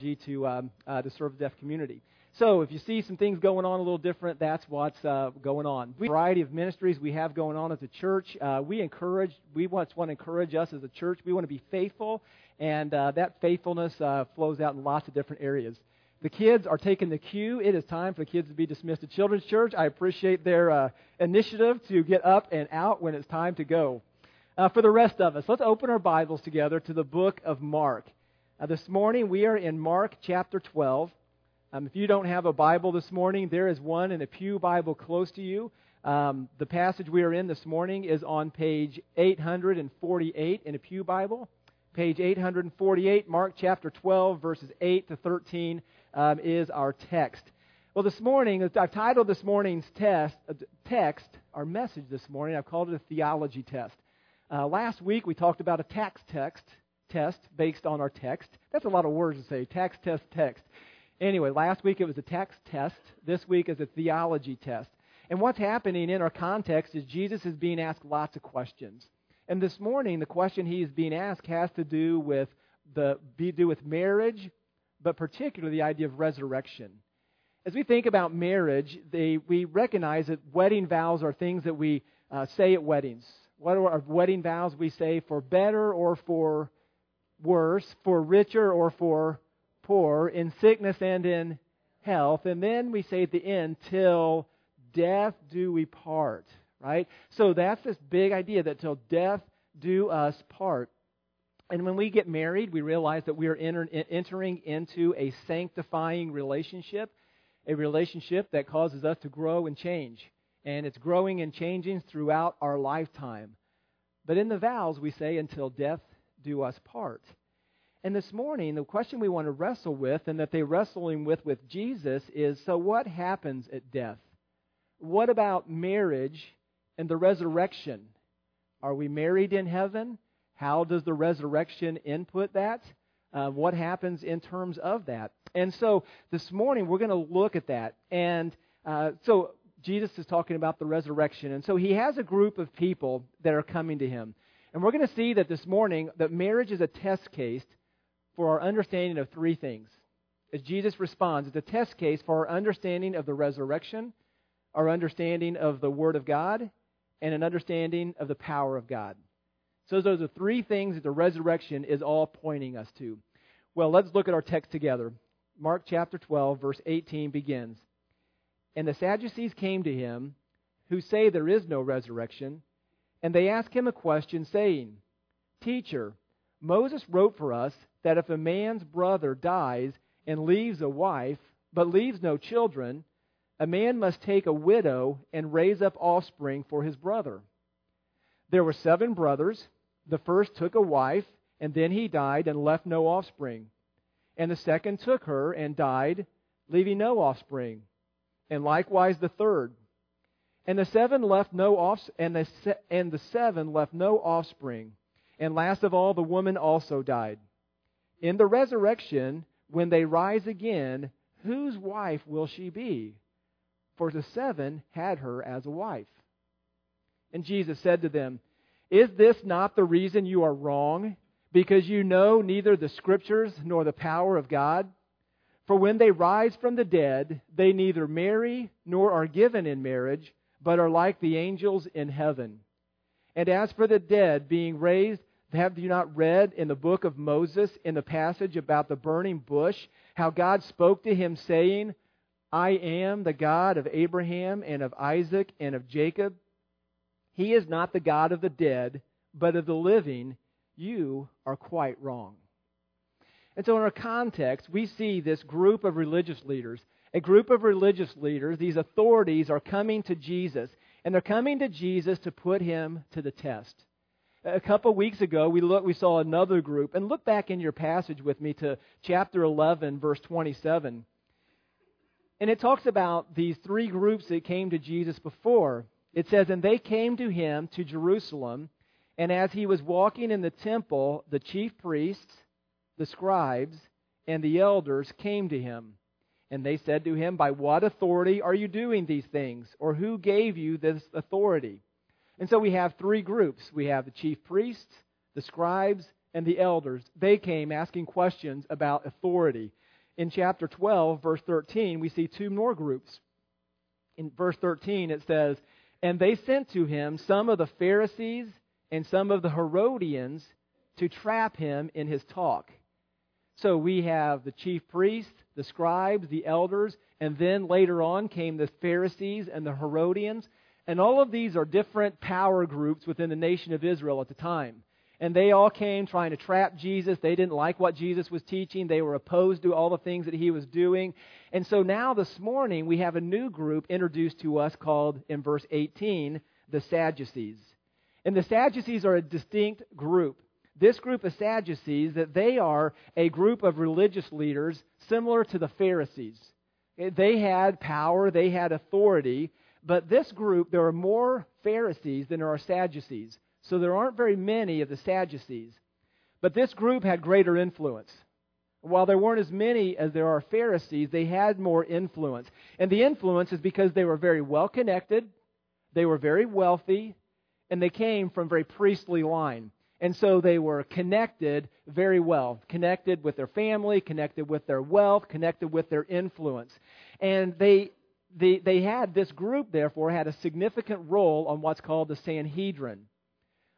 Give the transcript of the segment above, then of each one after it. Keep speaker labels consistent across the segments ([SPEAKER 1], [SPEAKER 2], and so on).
[SPEAKER 1] to um, uh, to serve the deaf community. So if you see some things going on a little different, that's what's uh, going on. We, variety of ministries we have going on as a church. Uh, we encourage, we want, want to encourage us as a church. We want to be faithful, and uh, that faithfulness uh, flows out in lots of different areas. The kids are taking the cue. It is time for the kids to be dismissed to Children's Church. I appreciate their uh, initiative to get up and out when it's time to go. Uh, for the rest of us, let's open our Bibles together to the book of Mark. Uh, this morning we are in Mark chapter 12. Um, if you don't have a Bible this morning, there is one in a Pew Bible close to you. Um, the passage we are in this morning is on page 848 in a Pew Bible. Page 848, Mark chapter 12, verses 8 to 13 um, is our text. Well, this morning, I've titled this morning's test, uh, text, our message this morning, I've called it a theology test. Uh, last week we talked about a tax text test based on our text. That's a lot of words to say. Tax test text. Anyway, last week it was a text test. This week is a theology test. And what's happening in our context is Jesus is being asked lots of questions. And this morning, the question he is being asked has to do with the be do with marriage, but particularly the idea of resurrection. As we think about marriage, they, we recognize that wedding vows are things that we uh, say at weddings. What are our wedding vows we say for better or for worse, for richer or for poor, in sickness and in health. And then we say at the end, till death do we part, right? So that's this big idea that till death do us part. And when we get married, we realize that we are enter, entering into a sanctifying relationship, a relationship that causes us to grow and change. And it's growing and changing throughout our lifetime. But in the vows, we say, until death do us part. And this morning, the question we want to wrestle with, and that they're wrestling with with Jesus, is so what happens at death? What about marriage and the resurrection? Are we married in heaven? How does the resurrection input that? Uh, what happens in terms of that? And so this morning, we're going to look at that. And uh, so Jesus is talking about the resurrection. And so he has a group of people that are coming to him. And we're going to see that this morning that marriage is a test case for our understanding of three things. As Jesus responds, it's a test case for our understanding of the resurrection, our understanding of the Word of God, and an understanding of the power of God. So those are three things that the resurrection is all pointing us to. Well, let's look at our text together. Mark chapter 12, verse 18 begins. And the Sadducees came to him, who say there is no resurrection, and they asked him a question, saying, Teacher, Moses wrote for us that if a man's brother dies and leaves a wife, but leaves no children, a man must take a widow and raise up offspring for his brother. There were seven brothers. The first took a wife, and then he died and left no offspring. And the second took her and died, leaving no offspring. And likewise the third. And the seven left no off, and the, and the seven left no offspring. And last of all, the woman also died. In the resurrection, when they rise again, whose wife will she be? For the seven had her as a wife. And Jesus said to them, Is this not the reason you are wrong? Because you know neither the Scriptures nor the power of God? For when they rise from the dead, they neither marry nor are given in marriage, but are like the angels in heaven. And as for the dead being raised, have you not read in the book of Moses, in the passage about the burning bush, how God spoke to him, saying, I am the God of Abraham and of Isaac and of Jacob? He is not the God of the dead, but of the living. You are quite wrong. And so, in our context, we see this group of religious leaders. A group of religious leaders, these authorities, are coming to Jesus, and they're coming to Jesus to put him to the test. A couple weeks ago, we, look, we saw another group. And look back in your passage with me to chapter 11, verse 27. And it talks about these three groups that came to Jesus before. It says, And they came to him to Jerusalem, and as he was walking in the temple, the chief priests, the scribes, and the elders came to him. And they said to him, By what authority are you doing these things? Or who gave you this authority? And so we have three groups we have the chief priests, the scribes, and the elders. They came asking questions about authority. in chapter 12, verse 13, we see two more groups. In verse 13, it says, And they sent to him some of the Pharisees and some of the Herodians to trap him in his talk. So we have the chief priests, the scribes, the elders, and then later on came the Pharisees and the Herodians. And all of these are different power groups within the nation of Israel at the time. And they all came trying to trap Jesus. They didn't like what Jesus was teaching. They were opposed to all the things that he was doing. And so now this morning we have a new group introduced to us called, in verse 18, the Sadducees. And the Sadducees are a distinct group. This group of Sadducees, that they are a group of religious leaders similar to the Pharisees. They had power, they had authority, but this group, there are more Pharisees than there are Sadducees. So there aren't very many of the Sadducees. But this group had greater influence. While there weren't as many as there are Pharisees, they had more influence. And the influence is because they were very well connected, they were very wealthy, and they came from very priestly line. And so they were connected very well, connected with their family, connected with their wealth, connected with their influence. And they, they, they had, this group therefore had a significant role on what's called the Sanhedrin.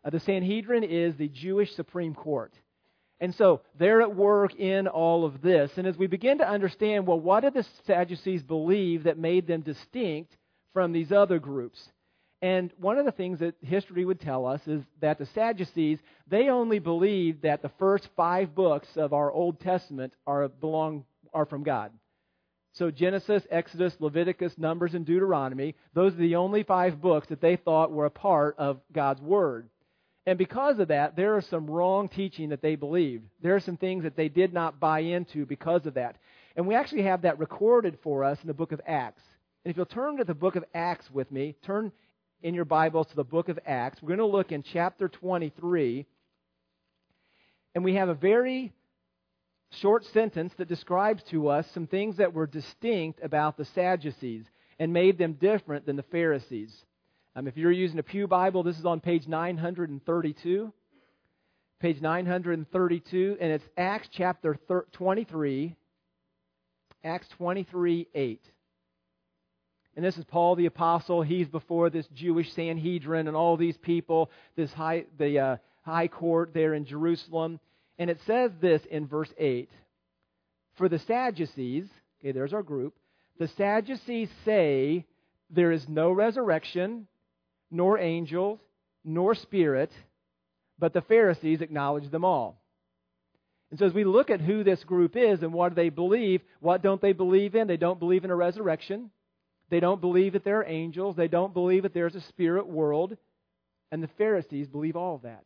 [SPEAKER 1] Uh, the Sanhedrin is the Jewish Supreme Court. And so they're at work in all of this. And as we begin to understand, well, what did the Sadducees believe that made them distinct from these other groups? And one of the things that history would tell us is that the Sadducees, they only believed that the first five books of our Old Testament are, belong, are from God. So Genesis, Exodus, Leviticus, Numbers, and Deuteronomy, those are the only five books that they thought were a part of God's Word. And because of that, there is some wrong teaching that they believed. There are some things that they did not buy into because of that. And we actually have that recorded for us in the book of Acts. And if you'll turn to the book of Acts with me, turn in your Bibles to the book of Acts. We're going to look in chapter 23. And we have a very short sentence that describes to us some things that were distinct about the Sadducees and made them different than the Pharisees. Um, if you're using a Pew Bible, this is on page 932. Page 932, and it's Acts chapter 23. Acts 23 8. And this is Paul the apostle. He's before this Jewish Sanhedrin and all these people, this high, the uh, high court there in Jerusalem. And it says this in verse 8 For the Sadducees, okay, there's our group, the Sadducees say there is no resurrection, nor angels, nor spirit, but the Pharisees acknowledge them all. And so as we look at who this group is and what do they believe, what don't they believe in? They don't believe in a resurrection. They don't believe that there are angels. They don't believe that there's a spirit world. And the Pharisees believe all that.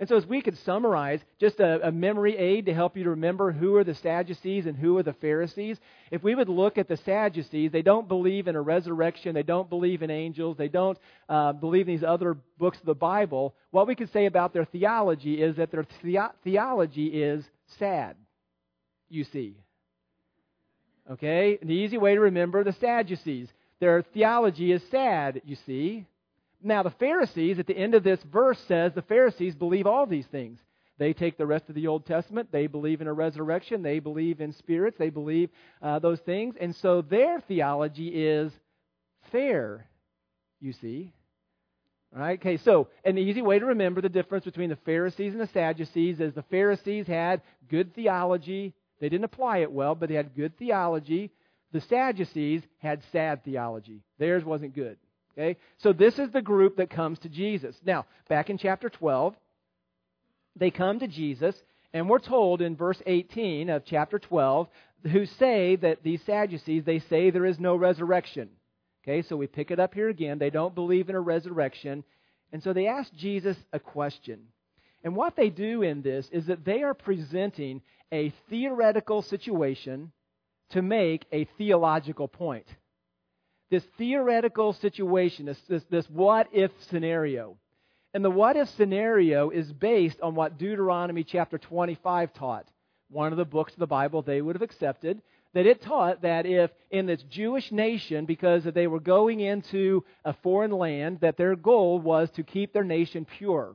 [SPEAKER 1] And so, as we could summarize, just a, a, memory aid to help you to remember who are the Sadducees and who are the Pharisees, if we would look at the Sadducees, they don't believe in a resurrection, they don't believe in angels, they don't uh, believe in these other books of the Bible. What we could say about their theology is that their the- theology is sad, you see. Okay? An easy way to remember the Sadducees. Their theology is sad, you see. Now, the Pharisees, at the end of this verse, says the Pharisees believe all these things. They take the rest of the Old Testament. They believe in a resurrection. They believe in spirits. They believe uh, those things. And so their theology is fair, you see. All right, okay, so an easy way to remember the difference between the Pharisees and the Sadducees is the Pharisees had good theology. They didn't apply it well, but they had good theology. The Sadducees had sad theology. Theirs wasn't good. Okay? So this is the group that comes to Jesus. Now, back in chapter 12, they come to Jesus, and we're told in verse 18 of chapter 12, who say that these Sadducees, they say there is no resurrection. Okay, so we pick it up here again. They don't believe in a resurrection. And so they ask Jesus a question. And what they do in this is that they are presenting a theoretical situation to make a theological point this theoretical situation, this, this, this what if scenario. And the what if scenario is based on what Deuteronomy chapter 25 taught. One of the books of the Bible they would have accepted. That it taught that if in this Jewish nation, because they were going into a foreign land, that their goal was to keep their nation pure.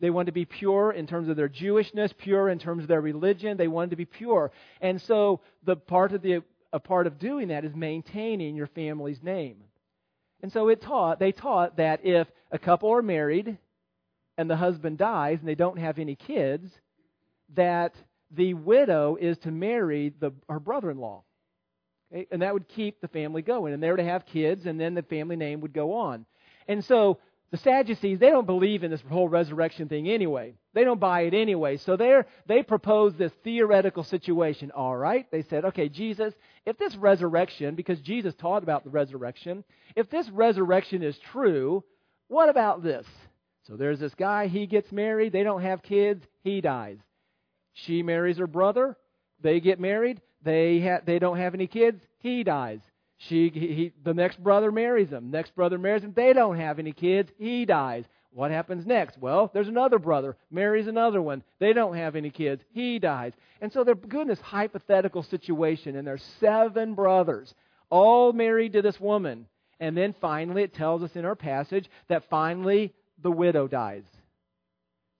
[SPEAKER 1] They wanted to be pure in terms of their Jewishness, pure in terms of their religion. They wanted to be pure. And so the part of the a part of doing that is maintaining your family's name. And so it taught they taught that if a couple are married and the husband dies and they don't have any kids, that the widow is to marry the, her brother-in-law. Okay? And that would keep the family going. And they were to have kids, and then the family name would go on. And so the Sadducees, they don't believe in this whole resurrection thing anyway. They don't buy it anyway. So they they propose this theoretical situation. All right, they said, okay, Jesus, if this resurrection, because Jesus taught about the resurrection, if this resurrection is true, what about this? So there's this guy, he gets married, they don't have kids, he dies. She marries her brother, they get married, they ha- they don't have any kids, he dies. She, he, the next brother marries him. Next brother marries him. They don't have any kids. He dies. What happens next? Well, there's another brother, marries another one. They don't have any kids. He dies. And so they're good in this hypothetical situation, and there's seven brothers, all married to this woman. And then finally, it tells us in our passage that finally the widow dies.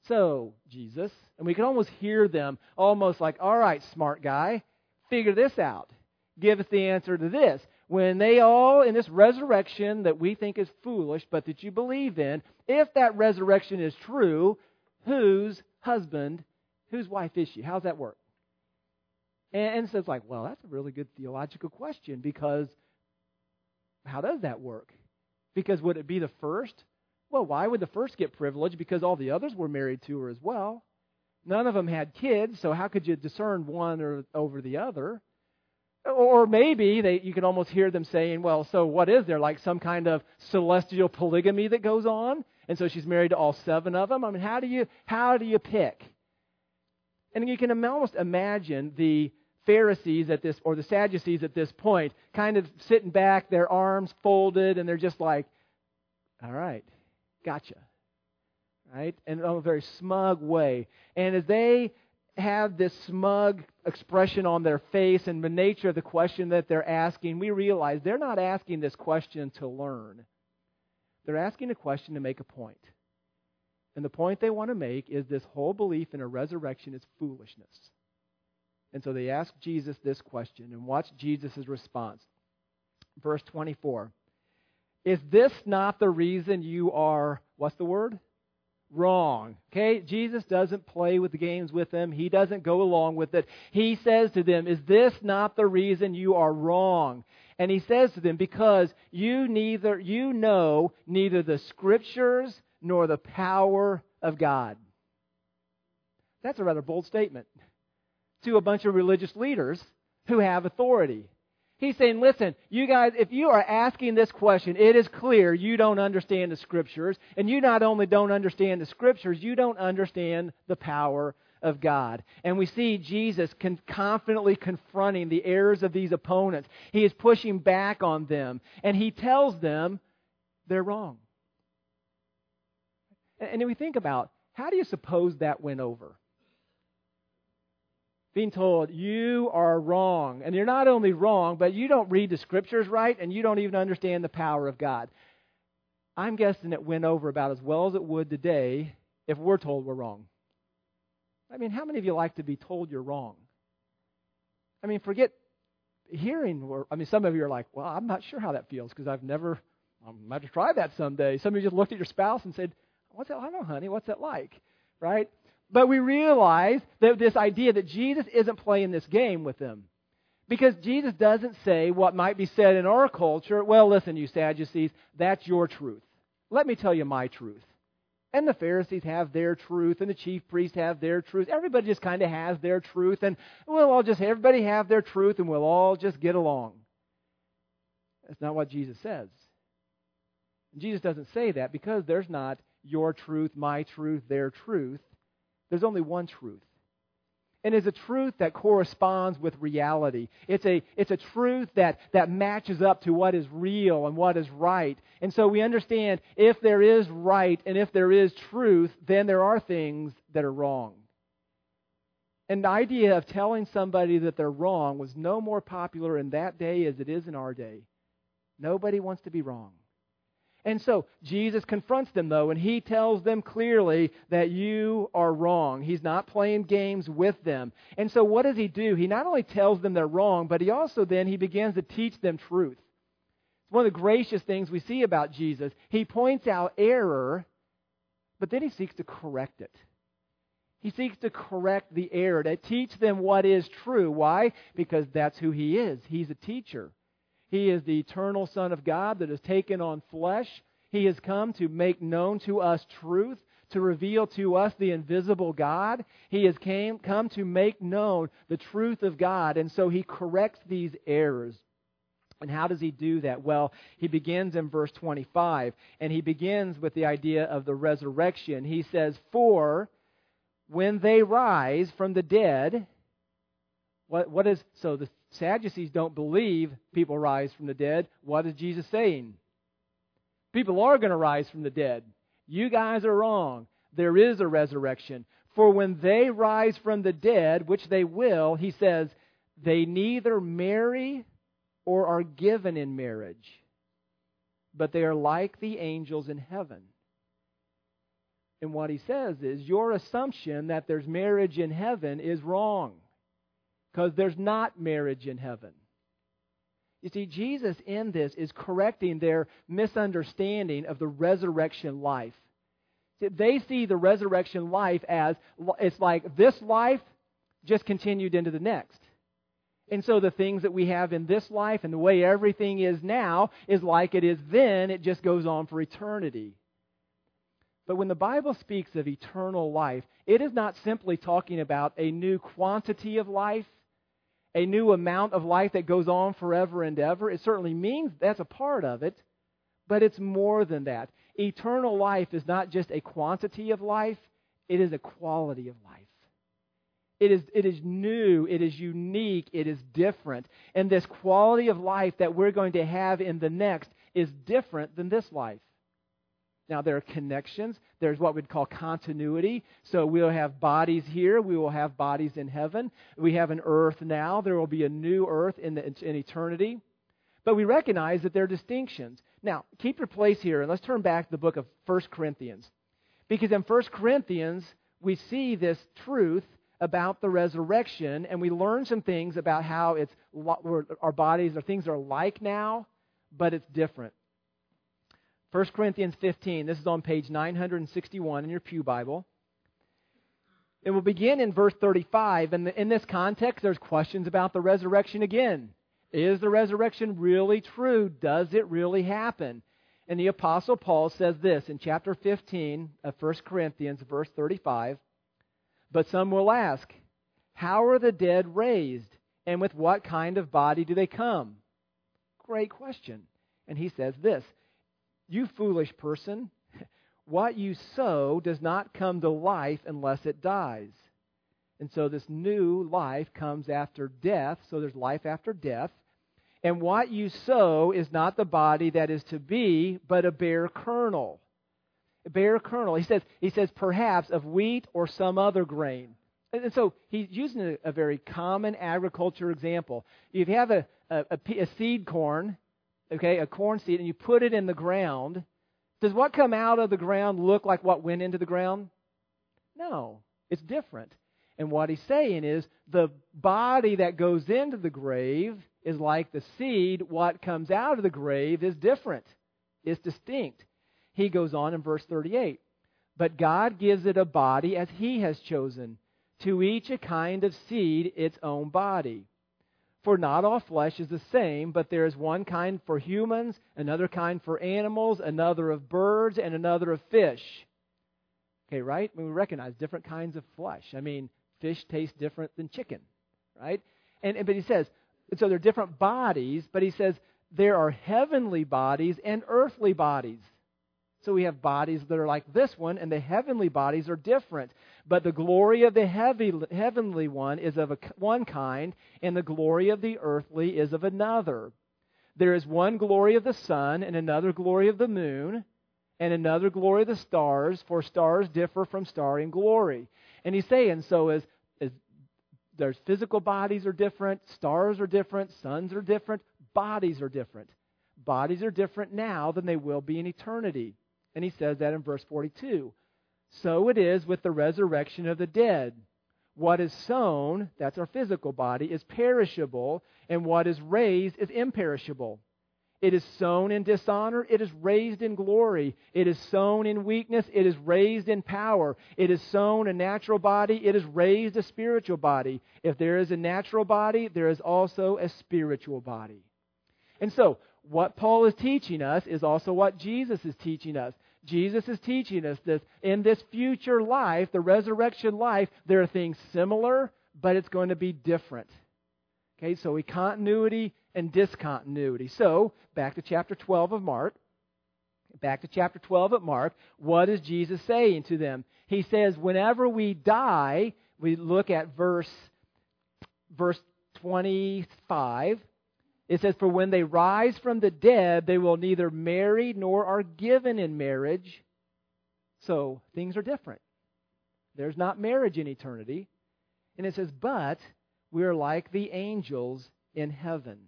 [SPEAKER 1] So, Jesus, and we can almost hear them almost like, all right, smart guy, figure this out. Give us the answer to this when they all, in this resurrection that we think is foolish, but that you believe in, if that resurrection is true, whose husband, whose wife is she? How's that work? And, and so it's like, well, that's a really good theological question because how does that work? Because would it be the first? Well, why would the first get privilege? Because all the others were married to her as well. None of them had kids, so how could you discern one or over the other? Or maybe they, you can almost hear them saying, well, so what is there? Like some kind of celestial polygamy that goes on? And so she's married to all seven of them? I mean, how do you, how do you pick? And you can almost imagine the Pharisees at this, or the Sadducees at this point, kind of sitting back, their arms folded, and they're just like, all right, gotcha. Right? And in a very smug way. And as they have this smug expression on their face and the nature of the question that they're asking, we realize they're not asking this question to learn. They're asking a question to make a point. And the point they want to make is this whole belief in a resurrection is foolishness. And so they ask Jesus this question, and watch Jesus' response. Verse 24 Is this not the reason you are, what's the word? Wrong. Okay? Jesus doesn't play with the games with them. He doesn't go along with it. He says to them, Is this not the reason you are wrong? And he says to them, Because you neither you know neither the scriptures nor the power of God. That's a rather bold statement to a bunch of religious leaders who have authority. He's saying, listen, you guys, if you are asking this question, it is clear you don't understand the Scriptures. And you not only don't understand the Scriptures, you don't understand the power of God. And we see Jesus con- confidently confronting the errors of these opponents. He is pushing back on them. And he tells them they're wrong. And, and we think about how do you suppose that went over? Being told, you are wrong. And you're not only wrong, but you don't read the scriptures right, and you don't even understand the power of God. I'm guessing it went over about as well as it would today if we're told we're wrong. I mean, how many of you like to be told you're wrong? I mean, forget hearing, I mean, some of you are like, well, I'm not sure how that feels because I've never, I might have to try that someday. Some of you just looked at your spouse and said, what's that? I don't know, honey, what's that like? Right? But we realize that this idea that Jesus isn't playing this game with them. Because Jesus doesn't say what might be said in our culture, well, listen, you Sadducees, that's your truth. Let me tell you my truth. And the Pharisees have their truth, and the chief priests have their truth. Everybody just kind of has their truth, and we'll all just, everybody have their truth, and we'll all just get along. That's not what Jesus says. Jesus doesn't say that because there's not your truth, my truth, their truth. There's only one truth. And it's a truth that corresponds with reality. It's a, it's a truth that, that matches up to what is real and what is right. And so we understand if there is right and if there is truth, then there are things that are wrong. And the idea of telling somebody that they're wrong was no more popular in that day as it is in our day. Nobody wants to be wrong. And so Jesus confronts them, though, and he tells them clearly that you are wrong. He's not playing games with them. And so what does he do? He not only tells them they're wrong, but he also then he begins to teach them truth. It's one of the gracious things we see about Jesus. He points out error, but then he seeks to correct it. He seeks to correct the error, to teach them what is true. Why? Because that's who he is. He's a teacher. He is the eternal Son of God that has taken on flesh. He has come to make known to us truth, to reveal to us the invisible God. He has came, come to make known the truth of God, and so he corrects these errors. And how does he do that? Well, he begins in verse 25, and he begins with the idea of the resurrection. He says, For when they rise from the dead, what, what is so the Sadducees don't believe people rise from the dead. What is Jesus saying? People are going to rise from the dead. You guys are wrong. There is a resurrection. For when they rise from the dead, which they will, he says, they neither marry or are given in marriage, but they are like the angels in heaven. And what he says is, your assumption that there's marriage in heaven is wrong because there's not marriage in heaven. You see, Jesus in this is correcting their misunderstanding of the resurrection life. They see the resurrection life as it's like this life just continued into the next. And so the things that we have in this life and the way everything is now is like it is then, it just goes on for eternity. But when the Bible speaks of eternal life, it is not simply talking about a new quantity of life a new amount of life that goes on forever and ever. It certainly means that's a part of it, but it's more than that. Eternal life is not just a quantity of life, it is a quality of life. It is, it is new, it is unique, it is different. And this quality of life that we're going to have in the next is different than this life. Now, there are connections. There's what we'd call continuity. So we'll have bodies here. We will have bodies in heaven. We have an earth now. There will be a new earth in, the, in eternity. But we recognize that there are distinctions. Now, keep your place here, and let's turn back to the book of 1 Corinthians. Because in 1 Corinthians, we see this truth about the resurrection, and we learn some things about how it's our bodies or things are like now, but it's different. 1 Corinthians 15, this is on page 961 in your Pew Bible. It will begin in verse 35, and in this context, there's questions about the resurrection again. Is the resurrection really true? Does it really happen? And the Apostle Paul says this in chapter 15 of 1 Corinthians, verse 35. But some will ask, How are the dead raised? And with what kind of body do they come? Great question. And he says this you foolish person, what you sow does not come to life unless it dies. And so this new life comes after death, so there's life after death. And what you sow is not the body that is to be, but a bare kernel. A bare kernel. He says, he says perhaps of wheat or some other grain. And so he's using a, a very common agriculture example. If you have a, a, a seed corn okay, a corn seed, and you put it in the ground, does what come out of the ground look like what went into the ground? No, it's different. And what he's saying is the body that goes into the grave is like the seed. What comes out of the grave is different, is distinct. He goes on in verse 38 But God gives it a body as he has chosen, to each a kind of seed its own body. For not all flesh is the same, but there is one kind for humans, another kind for animals, another of birds, and another of fish. Okay, right? I mean, we recognize different kinds of flesh. I mean, fish taste different than chicken, right? And, and but he says, so they're different bodies, but he says there are heavenly bodies and earthly bodies. So we have bodies that are like this one, and the heavenly bodies are different. But the glory of the heavy, heavenly one is of a, one kind, and the glory of the earthly is of another. There is one glory of the sun, and another glory of the moon, and another glory of the stars, for stars differ from star in glory. And he's saying, so as, as there's physical bodies are different, stars are different, suns are different, bodies are different. bodies are different now than they will be in eternity. And he says that in verse 42. So it is with the resurrection of the dead. What is sown, that's our physical body, is perishable, and what is raised is imperishable. It is sown in dishonor, it is raised in glory. It is sown in weakness, it is raised in power. It is sown a natural body, it is raised a spiritual body. If there is a natural body, there is also a spiritual body. And so, what Paul is teaching us is also what Jesus is teaching us. Jesus is teaching us this. In this future life, the resurrection life, there are things similar, but it's going to be different. Okay, so a continuity and discontinuity. So, back to chapter 12 of Mark. Back to chapter 12 of Mark. What is Jesus saying to them? He says, whenever we die, we look at verse, verse 25. It says, For when they rise from the dead, they will neither marry nor are given in marriage. So things are different. There's not marriage in eternity. And it says, But we are like the angels in heaven.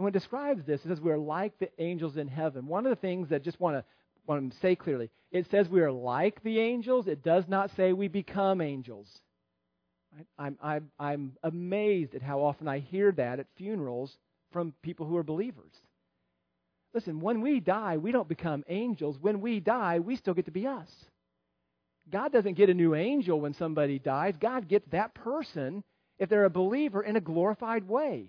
[SPEAKER 1] And when it describes this, it says we're like the angels in heaven. One of the things that I just want to want to say clearly, it says we are like the angels. It does not say we become angels. I'm, I'm, I'm amazed at how often I hear that at funerals from people who are believers. Listen, when we die, we don't become angels. When we die, we still get to be us. God doesn't get a new angel when somebody dies. God gets that person, if they're a believer, in a glorified way.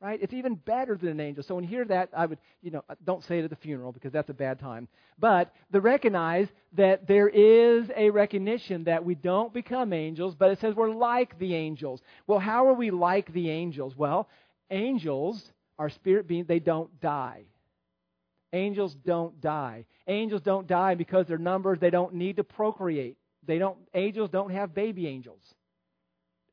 [SPEAKER 1] Right? It's even better than an angel. So when you hear that, I would, you know, don't say it at the funeral because that's a bad time. But the recognize that there is a recognition that we don't become angels, but it says we're like the angels. Well, how are we like the angels? Well, angels are spirit beings, they don't die. Angels don't die. Angels don't die because they're numbers, they don't need to procreate. They don't angels don't have baby angels.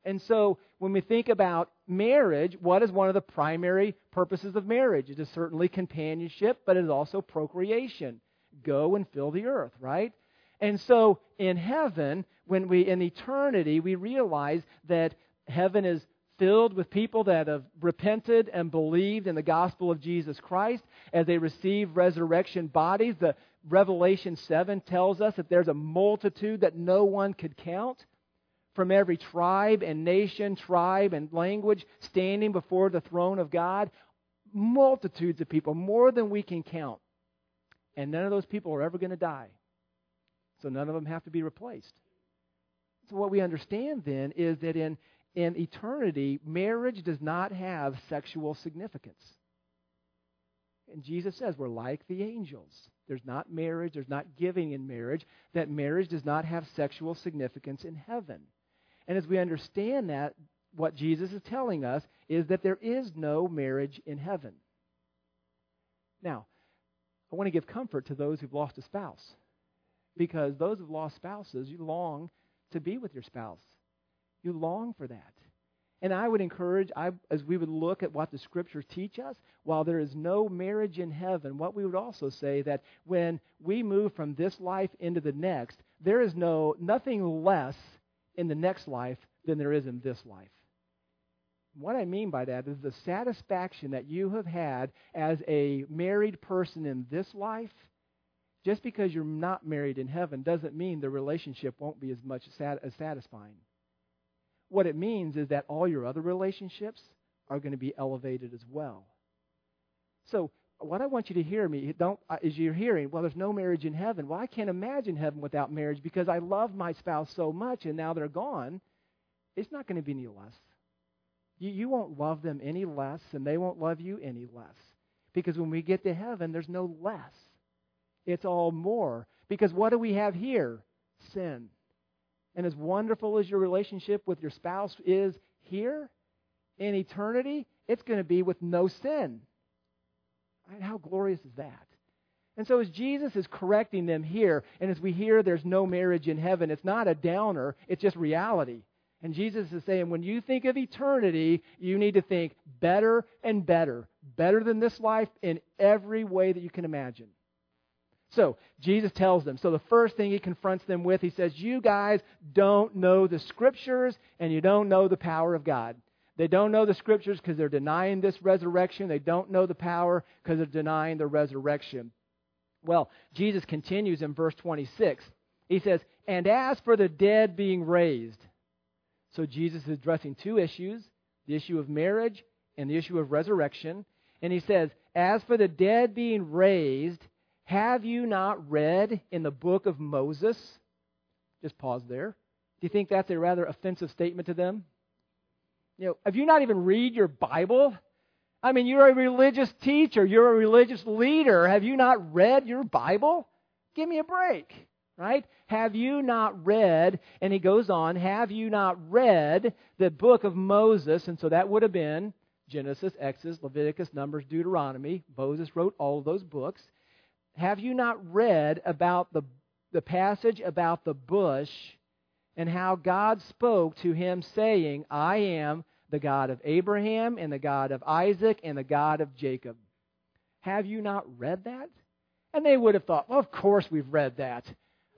[SPEAKER 1] And so when we think about marriage, what is one of the primary purposes of marriage? It is certainly companionship, but it is also procreation. Go and fill the earth, right? And so in heaven, when we in eternity, we realize that heaven is filled with people that have repented and believed in the gospel of Jesus Christ as they receive resurrection bodies. The Revelation 7 tells us that there's a multitude that no one could count from every tribe and nation, tribe and language standing before the throne of God. Multitudes of people, more than we can count. And none of those people are ever going to die. So none of them have to be replaced. So, what we understand then is that in, in eternity, marriage does not have sexual significance. And Jesus says we're like the angels. There's not marriage, there's not giving in marriage, that marriage does not have sexual significance in heaven. And as we understand that, what Jesus is telling us is that there is no marriage in heaven. Now, I want to give comfort to those who've lost a spouse. Because those who've lost spouses, you long to be with your spouse. You long for that. And I would encourage, I, as we would look at what the scriptures teach us, while there is no marriage in heaven, what we would also say that when we move from this life into the next, there is no nothing less in the next life than there is in this life. What I mean by that is the satisfaction that you have had as a married person in this life, just because you're not married in heaven doesn't mean the relationship won't be as much as satisfying. What it means is that all your other relationships are going to be elevated as well. So, what I want you to hear me don't uh, is you're hearing, well, there's no marriage in heaven. Well, I can't imagine heaven without marriage because I love my spouse so much, and now they're gone. It's not going to be any less. You, you won't love them any less, and they won't love you any less. Because when we get to heaven, there's no less. It's all more. Because what do we have here? Sin. And as wonderful as your relationship with your spouse is here, in eternity, it's going to be with no sin. How glorious is that? And so, as Jesus is correcting them here, and as we hear there's no marriage in heaven, it's not a downer, it's just reality. And Jesus is saying, when you think of eternity, you need to think better and better, better than this life in every way that you can imagine. So, Jesus tells them. So, the first thing he confronts them with, he says, You guys don't know the scriptures and you don't know the power of God. They don't know the scriptures because they're denying this resurrection. They don't know the power because they're denying the resurrection. Well, Jesus continues in verse 26. He says, And as for the dead being raised, so Jesus is addressing two issues the issue of marriage and the issue of resurrection. And he says, As for the dead being raised, have you not read in the book of Moses? Just pause there. Do you think that's a rather offensive statement to them? You know, have you not even read your Bible? I mean, you're a religious teacher, you're a religious leader. Have you not read your Bible? Give me a break, right? Have you not read, and he goes on, have you not read the book of Moses? And so that would have been Genesis, Exodus, Leviticus, Numbers, Deuteronomy. Moses wrote all those books. Have you not read about the, the passage about the bush and how God spoke to him, saying, I am the God of Abraham, and the God of Isaac, and the God of Jacob. Have you not read that? And they would have thought, well, of course we've read that.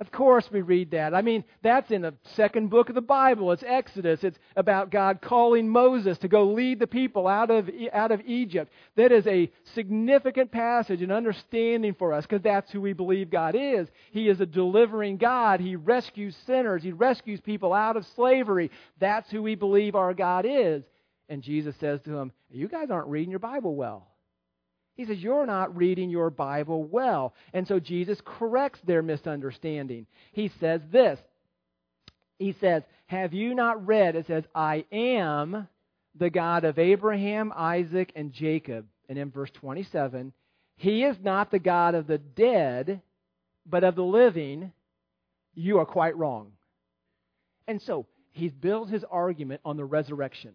[SPEAKER 1] Of course we read that. I mean, that's in the second book of the Bible. It's Exodus. It's about God calling Moses to go lead the people out of, out of Egypt. That is a significant passage and understanding for us because that's who we believe God is. He is a delivering God. He rescues sinners. He rescues people out of slavery. That's who we believe our God is. And Jesus says to them, You guys aren't reading your Bible well. He says, You're not reading your Bible well. And so Jesus corrects their misunderstanding. He says this He says, Have you not read? It says, I am the God of Abraham, Isaac, and Jacob. And in verse 27, He is not the God of the dead, but of the living. You are quite wrong. And so he builds his argument on the resurrection.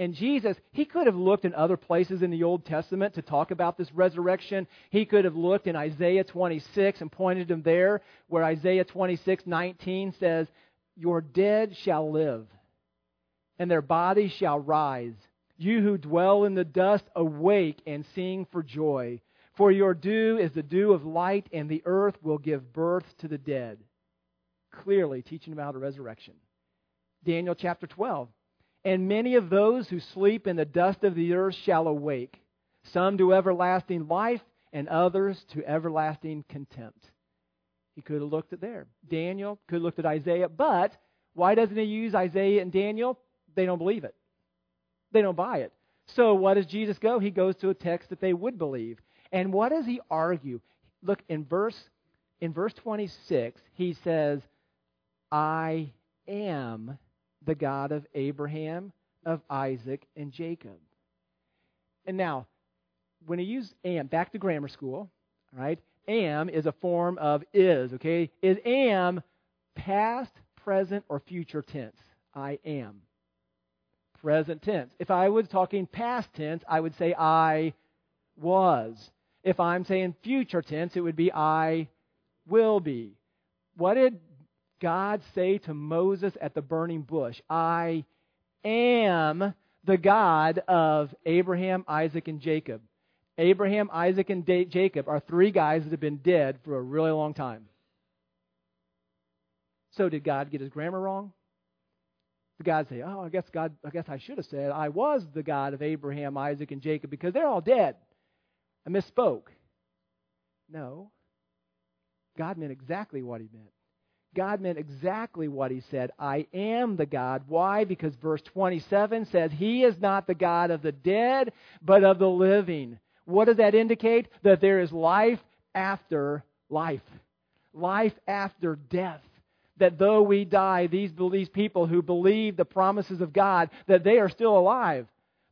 [SPEAKER 1] And Jesus, he could have looked in other places in the Old Testament to talk about this resurrection. He could have looked in Isaiah 26 and pointed him there, where Isaiah 26, 19 says, Your dead shall live, and their bodies shall rise. You who dwell in the dust, awake and sing for joy. For your dew is the dew of light, and the earth will give birth to the dead. Clearly teaching about a resurrection. Daniel chapter 12 and many of those who sleep in the dust of the earth shall awake, some to everlasting life, and others to everlasting contempt. He could have looked at there. Daniel could have looked at Isaiah, but why doesn't he use Isaiah and Daniel? They don't believe it. They don't buy it. So what does Jesus go? He goes to a text that they would believe. And what does he argue? Look in verse in verse 26, he says, "I am the God of Abraham, of Isaac, and Jacob. And now, when you use am, back to grammar school, right? Am is a form of is, okay? Is am past, present, or future tense? I am. Present tense. If I was talking past tense, I would say I was. If I'm saying future tense, it would be I will be. What did God say to Moses at the burning bush, I am the God of Abraham, Isaac, and Jacob. Abraham, Isaac, and Jacob are three guys that have been dead for a really long time. So did God get his grammar wrong? The God say, "Oh, I guess God, I guess I should have said I was the God of Abraham, Isaac, and Jacob because they're all dead." I misspoke. No. God meant exactly what he meant. God meant exactly what he said. I am the God. Why? Because verse 27 says, He is not the God of the dead, but of the living. What does that indicate? That there is life after life, life after death. That though we die, these, these people who believe the promises of God, that they are still alive.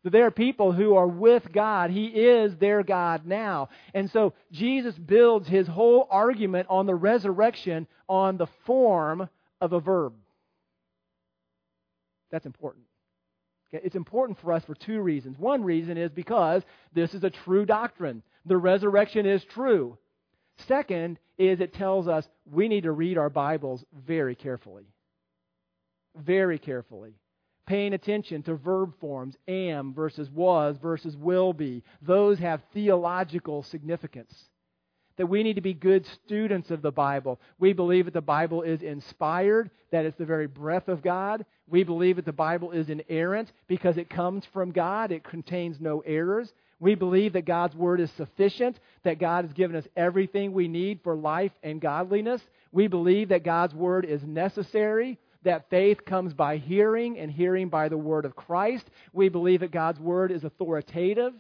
[SPEAKER 1] That there are people who are with God. He is their God now. And so Jesus builds his whole argument on the resurrection on the form of a verb. That's important. Okay? It's important for us for two reasons. One reason is because this is a true doctrine. The resurrection is true. Second is it tells us we need to read our Bibles very carefully. Very carefully paying attention to verb forms, am versus was versus will be. Those have theological significance. that we need to be good students of the Bible. We believe that the Bible is inspired, that it's the very breath of God. We believe that the Bible is inerrant because it comes from God, it contains no errors. We believe that God's Word is sufficient, that God has given us everything we need for life and godliness. We believe that God's Word is necessary, that faith comes by hearing, and hearing by the Word of Christ. We believe that God's Word is authoritative.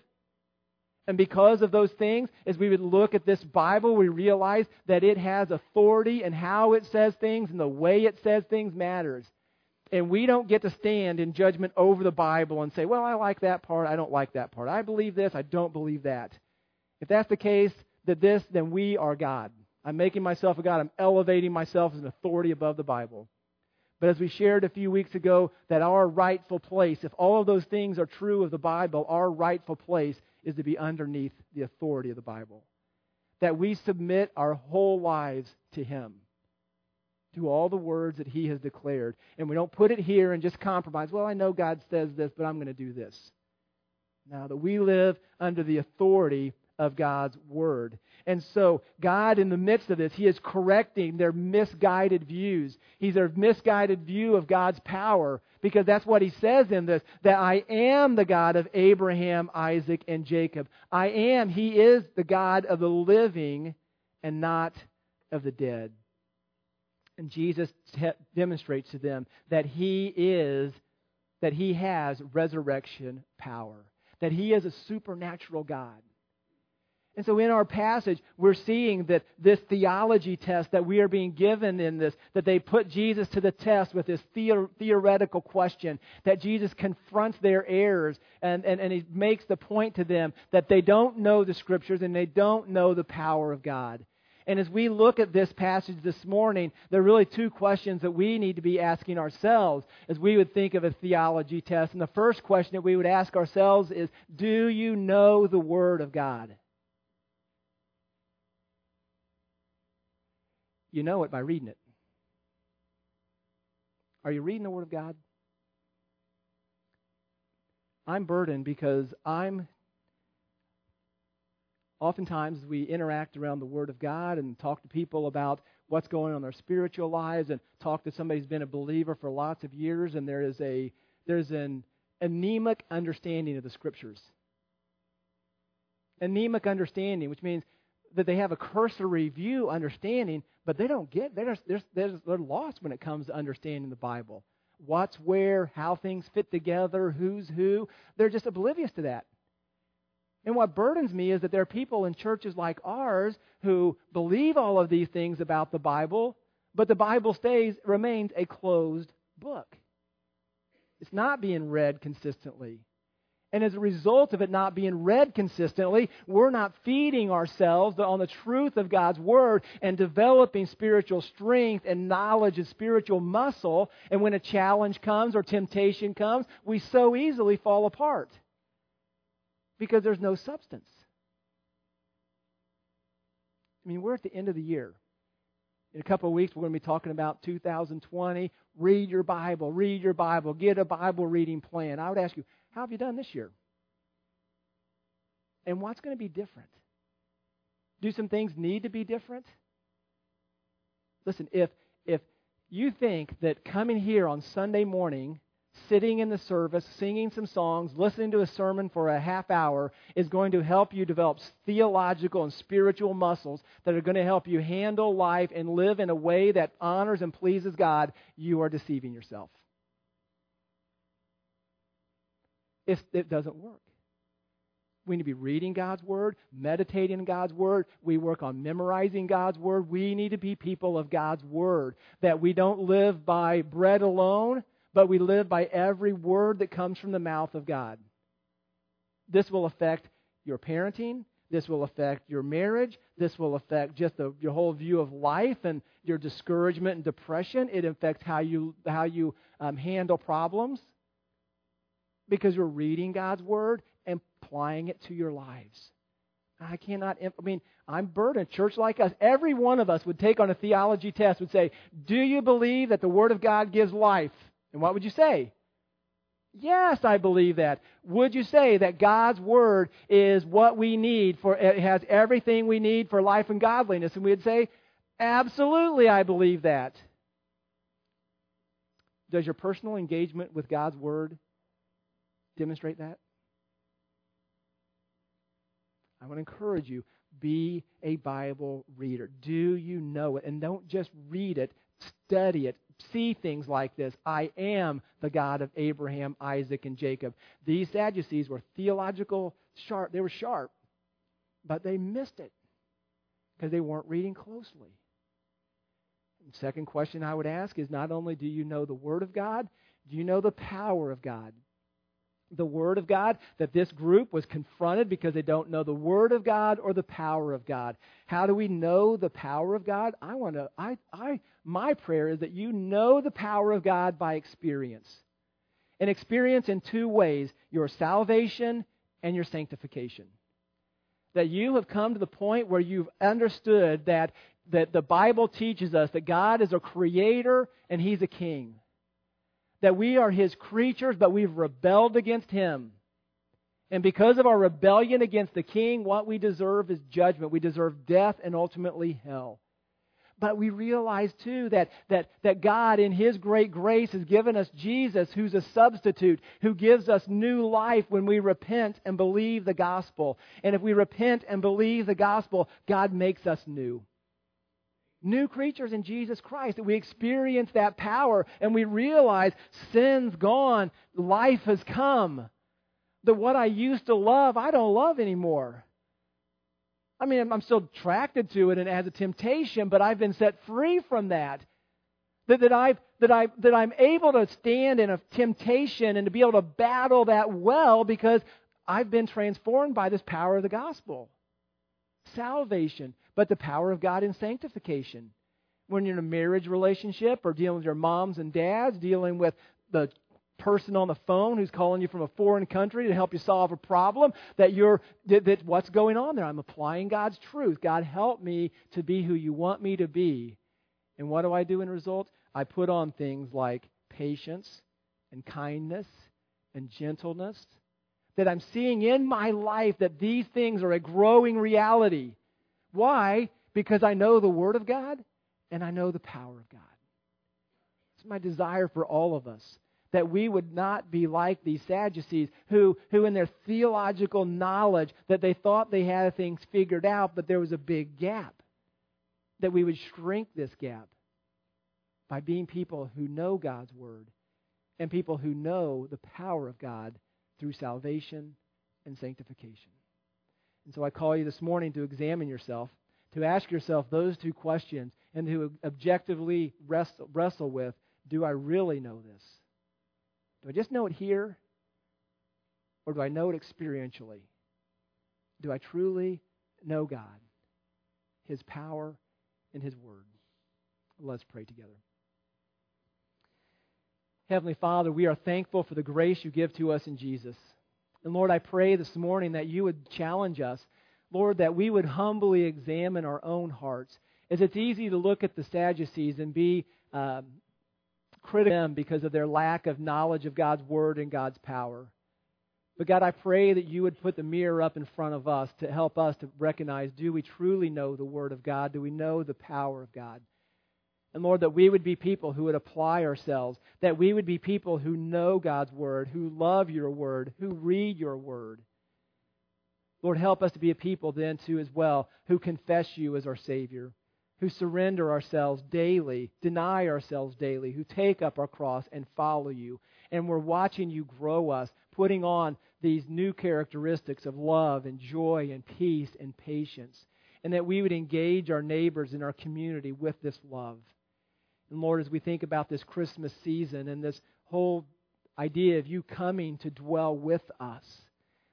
[SPEAKER 1] And because of those things, as we would look at this Bible, we realize that it has authority and how it says things and the way it says things matters. And we don't get to stand in judgment over the Bible and say, well, I like that part, I don't like that part. I believe this, I don't believe that. If that's the case, that this, then we are God. I'm making myself a God. I'm elevating myself as an authority above the Bible. But as we shared a few weeks ago, that our rightful place, if all of those things are true of the Bible, our rightful place is to be underneath the authority of the Bible. That we submit our whole lives to Him to all the words that he has declared. And we don't put it here and just compromise. Well, I know God says this, but I'm going to do this. Now that we live under the authority of God's word. And so, God, in the midst of this, He is correcting their misguided views. He's their misguided view of God's power, because that's what He says in this that I am the God of Abraham, Isaac, and Jacob. I am. He is the God of the living and not of the dead. And Jesus te- demonstrates to them that he is, that he has resurrection power, that he is a supernatural God. And so in our passage, we're seeing that this theology test that we are being given in this, that they put Jesus to the test with this the- theoretical question, that Jesus confronts their errors, and, and, and he makes the point to them that they don't know the scriptures and they don't know the power of God. And as we look at this passage this morning, there are really two questions that we need to be asking ourselves as we would think of a theology test. And the first question that we would ask ourselves is Do you know the Word of God? You know it by reading it. Are you reading the Word of God? I'm burdened because I'm oftentimes we interact around the Word of God and talk to people about what's going on in their spiritual lives and talk to somebody who's been a believer for lots of years and there is a there's an anemic understanding of the scriptures. Anemic understanding, which means that they have a cursory view understanding, but they don't get they're, they're, they're lost when it comes to understanding the Bible. What's where, how things fit together, who's who. They're just oblivious to that. And what burdens me is that there are people in churches like ours who believe all of these things about the Bible, but the Bible stays remains a closed book. It's not being read consistently. And as a result of it not being read consistently, we're not feeding ourselves on the truth of God's Word and developing spiritual strength and knowledge and spiritual muscle. And when a challenge comes or temptation comes, we so easily fall apart because there's no substance. I mean, we're at the end of the year. In a couple of weeks, we're going to be talking about 2020. Read your Bible, read your Bible, get a Bible reading plan. I would ask you, how have you done this year? And what's going to be different? Do some things need to be different? Listen, if if you think that coming here on Sunday morning sitting in the service, singing some songs, listening to a sermon for a half hour is going to help you develop theological and spiritual muscles that are going to help you handle life and live in a way that honors and pleases God, you are deceiving yourself. It doesn't work. We need to be reading God's Word, meditating God's Word. We work on memorizing God's Word. We need to be people of God's Word. That we don't live by bread alone, but we live by every word that comes from the mouth of God. This will affect your parenting. This will affect your marriage. This will affect just the, your whole view of life and your discouragement and depression. It affects how you, how you um, handle problems because you're reading God's Word and applying it to your lives. I cannot, I mean, I'm burdened. Church like us, every one of us would take on a theology test, would say, Do you believe that the Word of God gives life? And what would you say? Yes, I believe that. Would you say that God's Word is what we need for, it has everything we need for life and godliness? And we'd say, absolutely, I believe that. Does your personal engagement with God's Word demonstrate that? I want to encourage you be a Bible reader. Do you know it? And don't just read it, study it, see things like this. I am the God of Abraham, Isaac, and Jacob. These Sadducees were theological sharp. They were sharp, but they missed it because they weren't reading closely. Second question I would ask is not only do you know the Word of God, do you know the power of God? The Word of God, that this group was confronted because they don't know the Word of God or the power of God. How do we know the power of God? I want to, I, I, my prayer is that you know the power of God by experience. And experience in two ways your salvation and your sanctification. That you have come to the point where you've understood that, that the Bible teaches us that God is a creator and He's a king that we are his creatures, but we've rebelled against him. And because of our rebellion against the king, what we deserve is judgment. We deserve death and ultimately hell. But we realize too that, that, that God, in His great grace, has given us Jesus, who's a substitute, who gives us new life when we repent and believe the gospel. And if we repent and believe the gospel, God makes us new new creatures in Jesus Christ, that we experience that power and we realize sin's gone, life has come. That what I used to love, I don't love anymore. I mean, I'm still attracted to it and as a temptation, but I've been set free from that. That, that, I've, that, I, that I'm able to stand in a temptation and to be able to battle that well because I've been transformed by this power of the gospel. Salvation but the power of God in sanctification. When you're in a marriage relationship or dealing with your moms and dads, dealing with the person on the phone who's calling you from a foreign country to help you solve a problem that you're that, that what's going on there? I'm applying god's truth. God help me to be who you want me to be. And what do i do in result? I put on things like patience and kindness and gentleness that i'm seeing in my life that these things are a growing reality why? Because I know the Word of God and I know the power of God. It's my desire for all of us that we would not be like these Sadducees who, who in their theological knowledge that they thought they had things figured out, but there was a big gap. That we would shrink this gap by being people who know God's Word and people who know the power of God through salvation and sanctification. And so I call you this morning to examine yourself, to ask yourself those two questions, and to objectively wrestle, wrestle with do I really know this? Do I just know it here? Or do I know it experientially? Do I truly know God, His power, and His Word? Let's pray together. Heavenly Father, we are thankful for the grace you give to us in Jesus. And Lord, I pray this morning that you would challenge us, Lord, that we would humbly examine our own hearts. As it's easy to look at the Sadducees and be um, critical of them because of their lack of knowledge of God's word and God's power. But God, I pray that you would put the mirror up in front of us to help us to recognize do we truly know the Word of God? Do we know the power of God? And Lord, that we would be people who would apply ourselves, that we would be people who know God's Word, who love your Word, who read your Word. Lord, help us to be a people then, too, as well, who confess you as our Savior, who surrender ourselves daily, deny ourselves daily, who take up our cross and follow you. And we're watching you grow us, putting on these new characteristics of love and joy and peace and patience, and that we would engage our neighbors in our community with this love. And Lord, as we think about this Christmas season and this whole idea of you coming to dwell with us,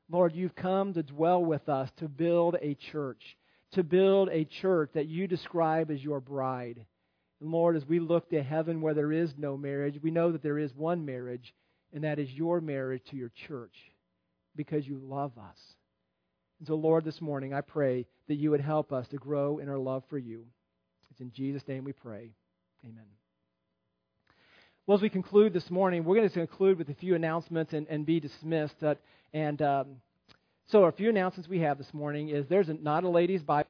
[SPEAKER 1] Lord, you've come to dwell with us to build a church, to build a church that you describe as your bride. And Lord, as we look to heaven where there is no marriage, we know that there is one marriage, and that is your marriage to your church because you love us. And so, Lord, this morning I pray that you would help us to grow in our love for you. It's in Jesus' name we pray. Amen. Well, as we conclude this morning, we're going to conclude with a few announcements and, and be dismissed. Uh, and um, so, a few announcements we have this morning is there's a, not a ladies' Bible